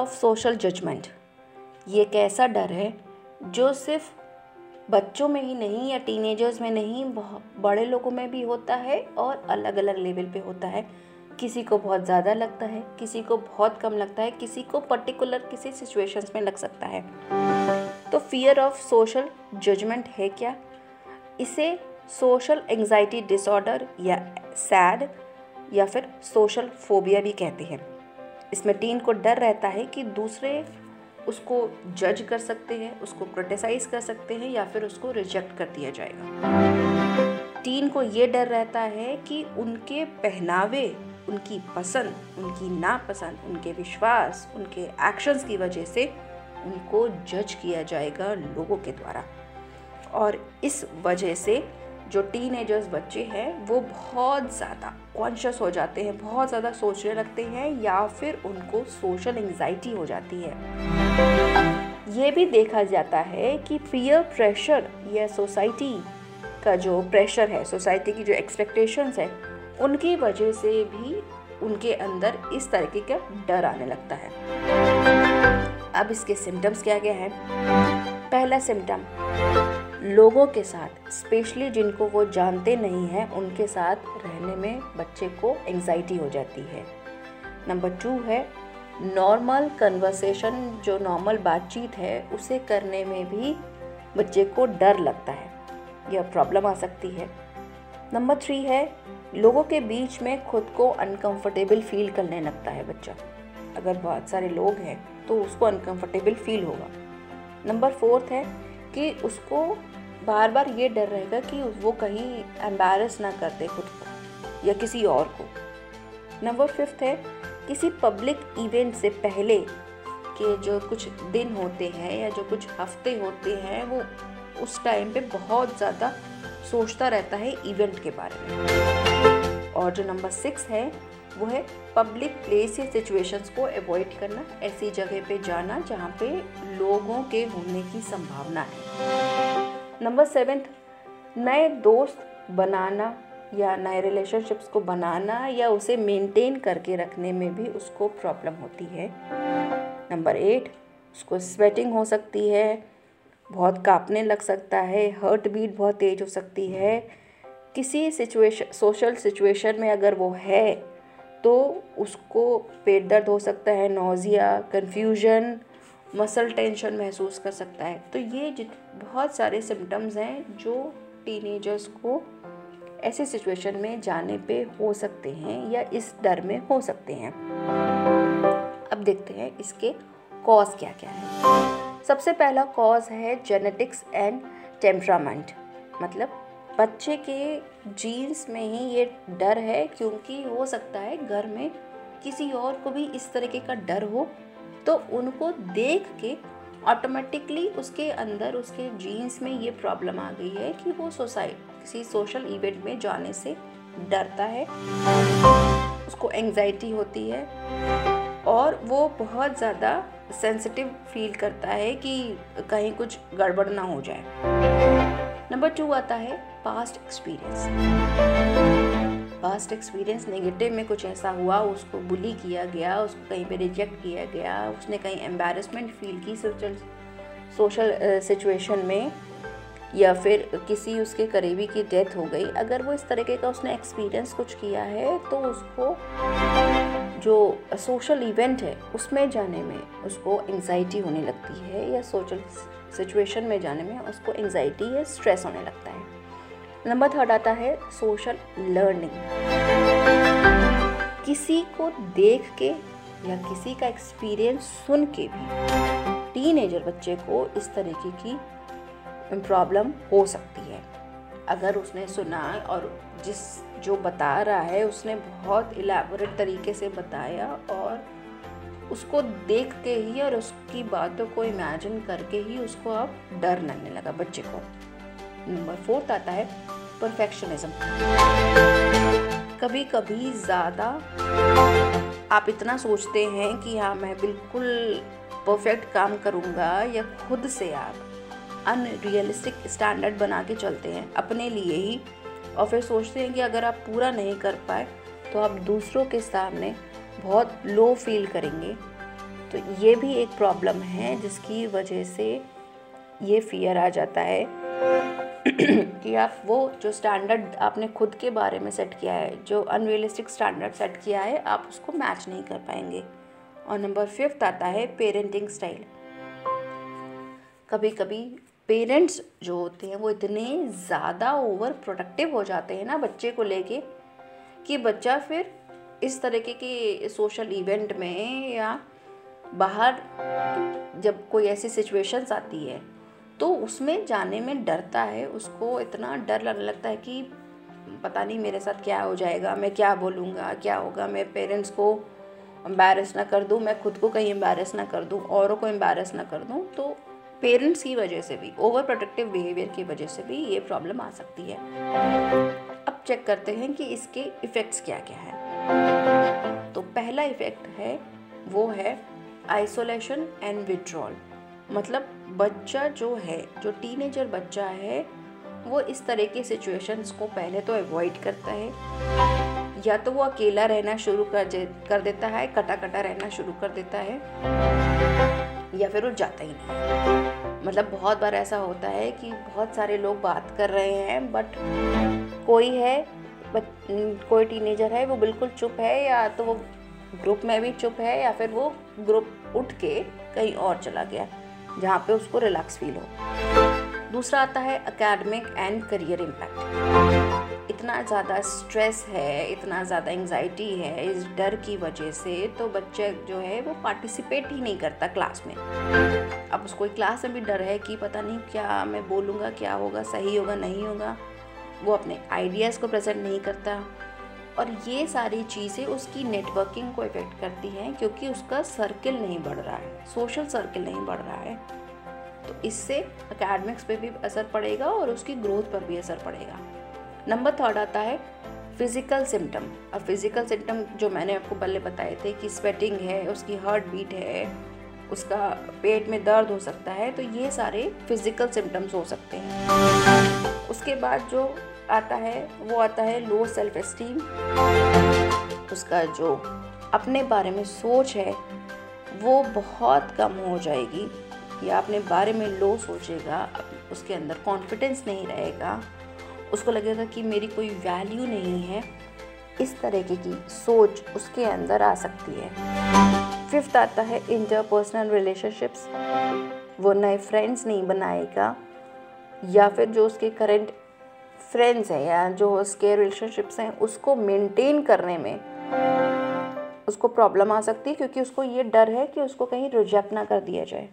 Of social judgement ये एक ऐसा डर है, जो सिर्फ़ बच्चों में ही नहीं या टीनेजर्स में नहीं बड़े लोगों में भी होता है और अलग अलग लेवल पे होता है। किसी को बहुत ज़्यादा लगता है, किसी को बहुत कम लगता है, किसी को पर्टिकुलर किसी सिचुएशंस में लग सकता है। तो फियर ऑफ़ सोशल जजमेंट है क्या? इसे सोशल एंजाइटी डिसऑर्डर या सैड या फिर सोशल फोबिया भी कहते हैं। इसमें टीन को डर रहता है कि दूसरे उसको जज कर सकते हैं, उसको क्रिटिसाइज कर सकते हैं या फिर उसको रिजेक्ट कर दिया जाएगा। टीन को ये डर रहता है कि उनके पहनावे, उनकी पसंद, उनकी नापसंद, उनके विश्वास, उनके एक्शंस की वजह से उनको जज किया जाएगा लोगों के द्वारा। और इस वजह से जो टीनेजर्स बच्चे हैं, वो बहुत ज़्यादा कॉन्शियस हो जाते हैं, बहुत ज़्यादा सोचने लगते हैं या फिर उनको सोशल एंजाइटी हो जाती है। ये भी देखा जाता है कि पीयर प्रेशर या सोसाइटी का जो प्रेशर है सोसाइटी की जो एक्सपेक्टेशंस है, उनकी वजह से भी उनके अंदर इस तरीके का डर आने लगता है। अब इसके सिम्टम्स क्या क्या हैं? पहला सिम्टम लोगों के साथ, स्पेशली जिनको वो जानते नहीं हैं, उनके साथ रहने में बच्चे को एंजाइटी हो जाती है। नंबर टू है नॉर्मल कन्वर्सेशन जो नॉर्मल बातचीत है, उसे करने में भी बच्चे को डर लगता है। यह प्रॉब्लम आ सकती है। नंबर थ्री है, लोगों के बीच में खुद को अनकंफर्टेबल फील करने लगता है बच्चा। अगर बहुत सारे लोग हैं तो उसको अनकंफर्टेबल फील होगा। नंबर फोर्थ है कि उसको बार बार ये डर रहेगा कि वो कहीं एम्बेरस ना कर दे खुद को या किसी और को। नंबर फिफ्थ है, किसी पब्लिक इवेंट से पहले के जो कुछ दिन होते हैं या जो कुछ हफ़्ते होते हैं, वो उस टाइम पे बहुत ज़्यादा सोचता रहता है इवेंट के बारे में। और जो नंबर सिक्स है, वो है पब्लिक प्लेस या सिचुएशंस को अवॉइड करना, ऐसी जगह पे जाना जहाँ पे लोगों के होने की संभावना है। नंबर सेवेंथ, नए दोस्त बनाना या नए रिलेशनशिप्स को बनाना या उसे मेंटेन करके रखने में भी उसको प्रॉब्लम होती है। नंबर एट, उसको स्वेटिंग हो सकती है, बहुत कांपने लग सकता है हर्ट बीट बहुत तेज हो सकती है। किसी सिचुएशन सोशल सिचुएशन में अगर वो है तो उसको पेट दर्द हो सकता है नोज़िया कन्फ्यूज़न मसल टेंशन महसूस कर सकता है। तो ये जित, बहुत सारे सिम्टम्स हैं जो टीनेजर्स को ऐसे सिचुएशन में जाने पे हो सकते हैं या इस डर में हो सकते हैं। अब देखते हैं इसके कॉज क्या क्या है। सबसे पहला कॉज है जेनेटिक्स एंड टेम्परामेंट मतलब बच्चे के जीन्स में ही ये डर है क्योंकि हो सकता है घर में किसी और को भी इस तरीके का डर हो। तो उनको देख के ऑटोमेटिकली उसके अंदर, उसके जीन्स में ये प्रॉब्लम आ गई है कि वो सोसाइटी किसी सोशल इवेंट में जाने से डरता है, उसको एंजाइटी होती है और वो बहुत ज़्यादा सेंसिटिव फील करता है कि कहीं कुछ गड़बड़ ना हो जाए। नंबर टू आता है past experience past experience negative में कुछ ऐसा हुआ, उसको बुली किया गया, उसको कहीं पे रिजेक्ट किया गया, उसने कहीं एम्बेरसमेंट फील की सोशल सोशल सिचुएशन में, या फिर किसी उसके करीबी की डेथ हो गई। अगर वो इस तरीके का उसने एक्सपीरियंस कुछ किया है तो उसको जो सोशल इवेंट है, उसमें जाने में उसको एंजाइटी होने लगती है, या सोशल सिचुएशन में जाने में उसको एंजाइटी या स्ट्रेस होने लगता है। नंबर थर्ड आता है सोशल लर्निंग। किसी को देख के या किसी का एक्सपीरियंस सुन के भी टीनेजर बच्चे को इस तरीके की प्रॉब्लम हो सकती है। अगर उसने सुना और जिस जो बता रहा है उसने बहुत इलेबोरेट तरीके से बताया और उसको देख के ही और उसकी बातों को इमेजिन करके ही उसको अब डर लगने लगा बच्चे को। नंबर फोर्थ आता है परफेक्शनिज्म कभी कभी ज़्यादा आप इतना सोचते हैं कि हाँ मैं बिल्कुल परफेक्ट काम करूँगा या खुद से आप अनरियलिस्टिक स्टैंडर्ड बना के चलते हैं अपने लिए ही और फिर सोचते हैं कि अगर आप पूरा नहीं कर पाए तो आप दूसरों के सामने बहुत लो फील करेंगे। तो ये भी एक प्रॉब्लम है जिसकी वजह से ये फियर आ जाता है। कि आप वो जो स्टैंडर्ड आपने खुद के बारे में सेट किया है, जो अनरियलिस्टिक स्टैंडर्ड सेट किया है, आप उसको मैच नहीं कर पाएँगे। और नंबर फिफ्थ आता है पेरेंटिंग स्टाइल कभी कभी पेरेंट्स जो होते हैं, वो इतने ज़्यादा ओवर प्रोडक्टिव हो जाते हैं ना बच्चे को लेके, कि बच्चा फिर इस तरीके के सोशल इवेंट में या बाहर जब कोई ऐसी सिचुएशंस आती है तो उसमें जाने में डरता है, उसको इतना डर लगने लगता है कि पता नहीं मेरे साथ क्या हो जाएगा, मैं क्या बोलूँगा, क्या होगा, मैं पेरेंट्स को एम्बेरस ना कर दूँ, मैं खुद को कहीं एम्बेरस ना कर दूँ, औरों को एम्बेरस ना कर दूँ तो पेरेंट्स की वजह से भी ओवर प्रोटेक्टिव बिहेवियर की वजह से भी ये प्रॉब्लम आ सकती है। अब चेक करते हैं कि इसके इफ़ेक्ट्स क्या क्या है। तो पहला इफ़ेक्ट है, वो है आइसोलेशन एंड विड्रॉल मतलब बच्चा जो है, जो टीनेजर बच्चा है, वो इस तरह के सिचुएशंस को पहले तो अवॉइड करता है। या तो वो अकेला रहना शुरू कर कर देता है कटा कटा रहना शुरू कर देता है, या फिर वो जाता ही नहीं मतलब बहुत बार ऐसा होता है कि बहुत सारे लोग बात कर रहे हैं बट कोई है बट कोई टीनेजर है, वो बिल्कुल चुप है, या तो वो ग्रुप में भी चुप है, या फिर वो ग्रुप उठ के कहीं और चला गया। जहाँ पे उसको रिलैक्स फील हो। दूसरा आता है अकेडमिक एंड करियर इम्पैक्ट इतना ज़्यादा स्ट्रेस है, इतना ज़्यादा एंजाइटी है, इस डर की वजह से तो बच्चे जो है वो पार्टिसिपेट ही नहीं करता क्लास में। अब उसको क्लास में भी डर है कि पता नहीं क्या मैं बोलूँगा, क्या होगा, सही होगा, नहीं होगा। वो अपने आइडियाज़ को प्रेजेंट नहीं करता। और ये सारी चीज़ें उसकी नेटवर्किंग को इफ़ेक्ट करती हैं क्योंकि उसका सर्किल नहीं बढ़ रहा है सोशल सर्किल नहीं बढ़ रहा है। तो इससे अकेडमिक्स पे भी असर पड़ेगा और उसकी ग्रोथ पर भी असर पड़ेगा। नंबर थर्ड आता है फ़िज़िकल सिम्टम अब फ़िज़िकल सिम्टम जो मैंने आपको पहले बताए थे कि स्वेटिंग है, उसकी हार्ट बीट है, उसका पेट में दर्द हो सकता है तो ये सारे फ़िज़िकल सिम्टम्स हो सकते हैं। उसके बाद जो आता है, वो आता है लो सेल्फ एस्टीम उसका जो अपने बारे में सोच है, वो बहुत कम हो जाएगी। या अपने बारे में लो सोचेगा, उसके अंदर कॉन्फिडेंस नहीं रहेगा। उसको लगेगा कि मेरी कोई वैल्यू नहीं है। इस तरीके की सोच उसके अंदर आ सकती है। फिफ्थ आता है इंटरपर्सनल रिलेशनशिप्स वो नए फ्रेंड्स नहीं बनाएगा। या फिर जो उसके करंट फ्रेंड्स हैं या जो उसके रिलेशनशिप्स हैं, उसको मेंटेन करने में उसको प्रॉब्लम आ सकती है क्योंकि उसको ये डर है कि उसको कहीं रिजेक्ट ना कर दिया जाए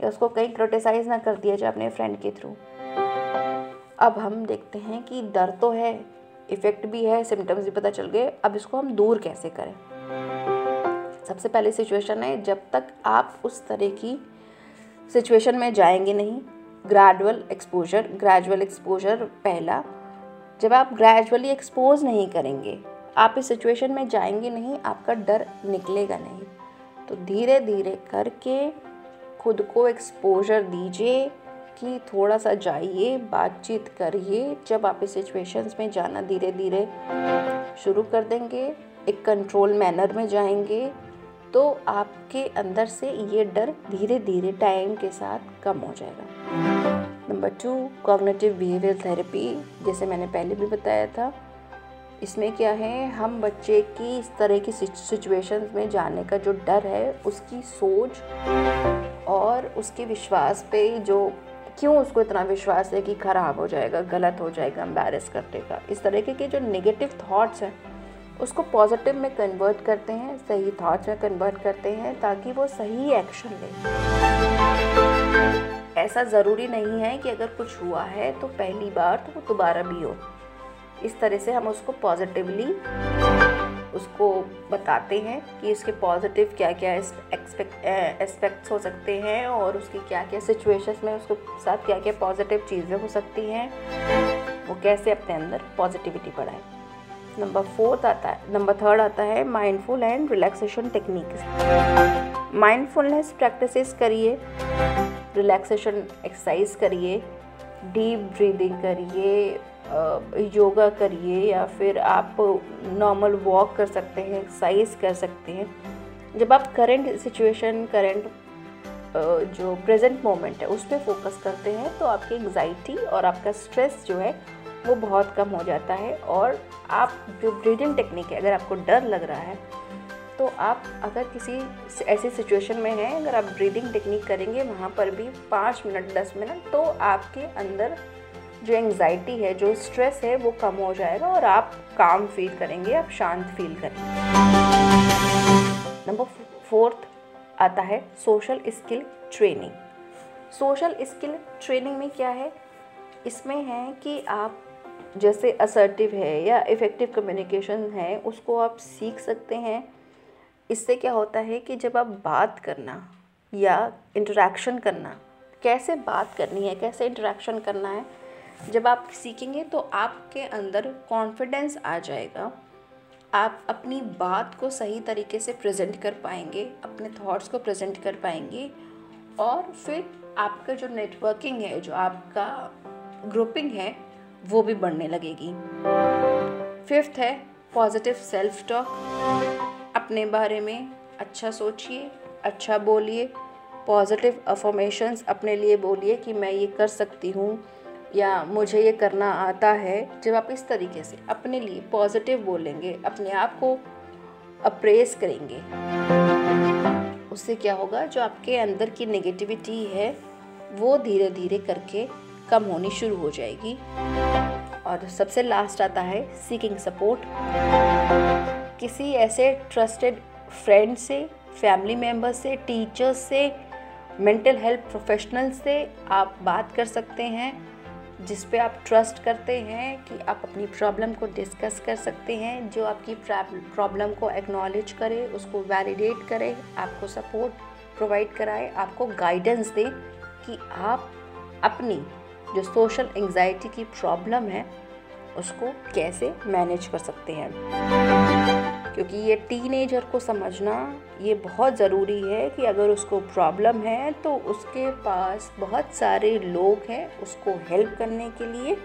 या उसको कहीं क्रिटिसाइज ना कर दिया जाए अपने फ्रेंड के थ्रू अब हम देखते हैं कि डर तो है इफ़ेक्ट भी है सिम्टम्स भी पता चल गए। अब इसको हम दूर कैसे करें? सबसे पहली सिचुएशन है, जब तक आप उस तरह की सिचुएशन में जाएँगे नहीं ग्रेजुअल एक्सपोजर ग्रेजुअल एक्सपोजर पहला। जब आप ग्रेजुअली एक्सपोज नहीं करेंगे, आप इस सिचुएशन में जाएँगे नहीं, आपका डर निकलेगा नहीं। तो धीरे धीरे करके खुद को एक्सपोजर दीजिए कि थोड़ा सा जाइए, बातचीत करिए। जब आप इस सिचुएशंस में जाना धीरे धीरे शुरू कर देंगे, एक कंट्रोल मैनर में जाएँगे तो आपके अंदर से ये डर धीरे धीरे टाइम के साथ कम हो जाएगा। Number two cognitive behaviour therapy जैसे मैंने पहले भी बताया था। इसमें क्या है, हम बच्चे की इस तरह की सिचुएशन में जाने का जो डर है, उसकी सोच और उसके विश्वास पे जो, क्यों उसको इतना विश्वास है कि ख़राब हो जाएगा, गलत हो जाएगा एम्बेरस कर देगा। इस तरीके के जो नेगेटिव थॉट्स हैं, उसको पॉजिटिव में कन्वर्ट करते हैं, सही थॉट्स में कन्वर्ट करते हैं, ताकि वो सही एक्शन ले। ऐसा ज़रूरी नहीं है कि अगर कुछ हुआ है तो पहली बार तो वो दोबारा भी हो। इस तरह से हम उसको पॉजिटिवली उसको बताते हैं कि इसके पॉजिटिव क्या क्या एस्पेक्ट्स हो सकते हैं और उसकी क्या क्या सिचुएशंस में उसके साथ क्या क्या पॉजिटिव चीज़ें हो सकती हैं। वो कैसे अपने अंदर पॉजिटिविटी बढ़ाए। नंबर फोर्थ आता है नंबर थर्ड आता है mindful and relaxation techniques mindfulness practices करिए। रिलैक्सेशन एक्सरसाइज करिए डीप ब्रीदिंग करिए योगा करिए या फिर आप नॉर्मल वॉक कर सकते हैं एक्सरसाइज कर सकते हैं। जब आप करेंट सिचुएशन करेंट जो प्रेजेंट मोमेंट है, उस पर फोकस करते हैं तो आपकी एंग्जाइटी और आपका स्ट्रेस जो है, वो बहुत कम हो जाता है और आप जो ब्रीदिंग टेक्निक है, अगर आपको डर लग रहा है तो आप अगर किसी ऐसी सिचुएशन में हैं, अगर आप ब्रीदिंग टेक्निक करेंगे, वहाँ पर भी पाँच मिनट, दस मिनट तो आपके अंदर जो एंग्जाइटी है, जो स्ट्रेस है, वो कम हो जाएगा और आप काम फील करेंगे, आप शांत फील करेंगे। नंबर फोर्थ आता है social skill training social skill training में क्या है? इसमें है कि आप जैसे असर्टिव है या इफ़ेक्टिव कम्युनिकेशन है, उसको आप सीख सकते हैं। इससे क्या होता है कि जब आप बात करना या इंटरेक्शन करना, कैसे बात करनी है, कैसे इंटरेक्शन करना है, जब आप सीखेंगे तो आपके अंदर कॉन्फिडेंस आ जाएगा। आप अपनी बात को सही तरीके से प्रेजेंट कर पाएँगे, अपने थॉट्स को प्रेजेंट कर पाएँगे और फिर आपका जो नेटवर्किंग है, जो आपका ग्रुपिंग है, वो भी बढ़ने लगेगी। फिफ्थ है पॉजिटिव सेल्फ टॉक अपने बारे में अच्छा सोचिए अच्छा बोलिए पॉजिटिव अफॉर्मेशंस अपने लिए बोलिए कि मैं ये कर सकती हूँ या मुझे ये करना आता है। जब आप इस तरीके से अपने लिए पॉजिटिव बोलेंगे, अपने आप को अप्रेस करेंगे, उससे क्या होगा? जो आपके अंदर की नेगेटिविटी है, वो धीरे धीरे करके कम होनी शुरू हो जाएगी। और सबसे लास्ट आता है सीकिंग सपोर्ट किसी ऐसे ट्रस्टेड फ्रेंड से फैमिली मेंबर से टीचर्स से मेंटल हेल्थ प्रोफेशनल से आप बात कर सकते हैं, जिस पे आप ट्रस्ट करते हैं कि आप अपनी प्रॉब्लम को डिस्कस कर सकते हैं, जो आपकी प्रॉब्लम को एक्नॉलेज करे, उसको वैलिडेट करे, आपको सपोर्ट प्रोवाइड कराए, आपको गाइडेंस दे कि आप अपनी जो सोशल एंजाइटी की प्रॉब्लम है, उसको कैसे मैनेज कर सकते हैं। क्योंकि ये टीनेजर को समझना ये बहुत ज़रूरी है कि अगर उसको प्रॉब्लम है तो उसके पास बहुत सारे लोग हैं उसको हेल्प करने के लिए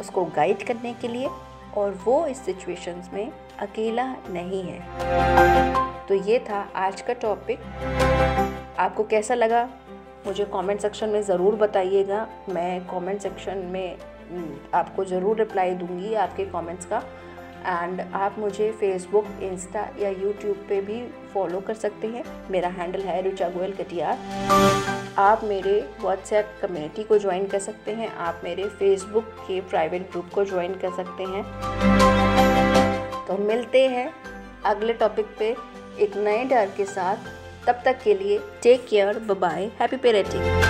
उसको गाइड करने के लिए और वो इस सिचुएशंस में अकेला नहीं है। तो ये था आज का टॉपिक आपको कैसा लगा? मुझे कमेंट सेक्शन में ज़रूर बताइएगा। मैं कमेंट सेक्शन में हम्म, आपको ज़रूर रिप्लाई दूँगी आपके कमेंट्स का। एंड आप मुझे फेसबुक इंस्टा या यूट्यूब पे भी फॉलो कर सकते हैं। मेरा हैंडल है रुचा गोयल कटियार आप मेरे व्हाट्सएप कम्युनिटी को ज्वाइन कर सकते हैं। आप मेरे फेसबुक के प्राइवेट ग्रुप को ज्वाइन कर सकते हैं। तो मिलते हैं अगले टॉपिक पे एक नए डर के साथ। तब तक के लिए take care bye happy parenting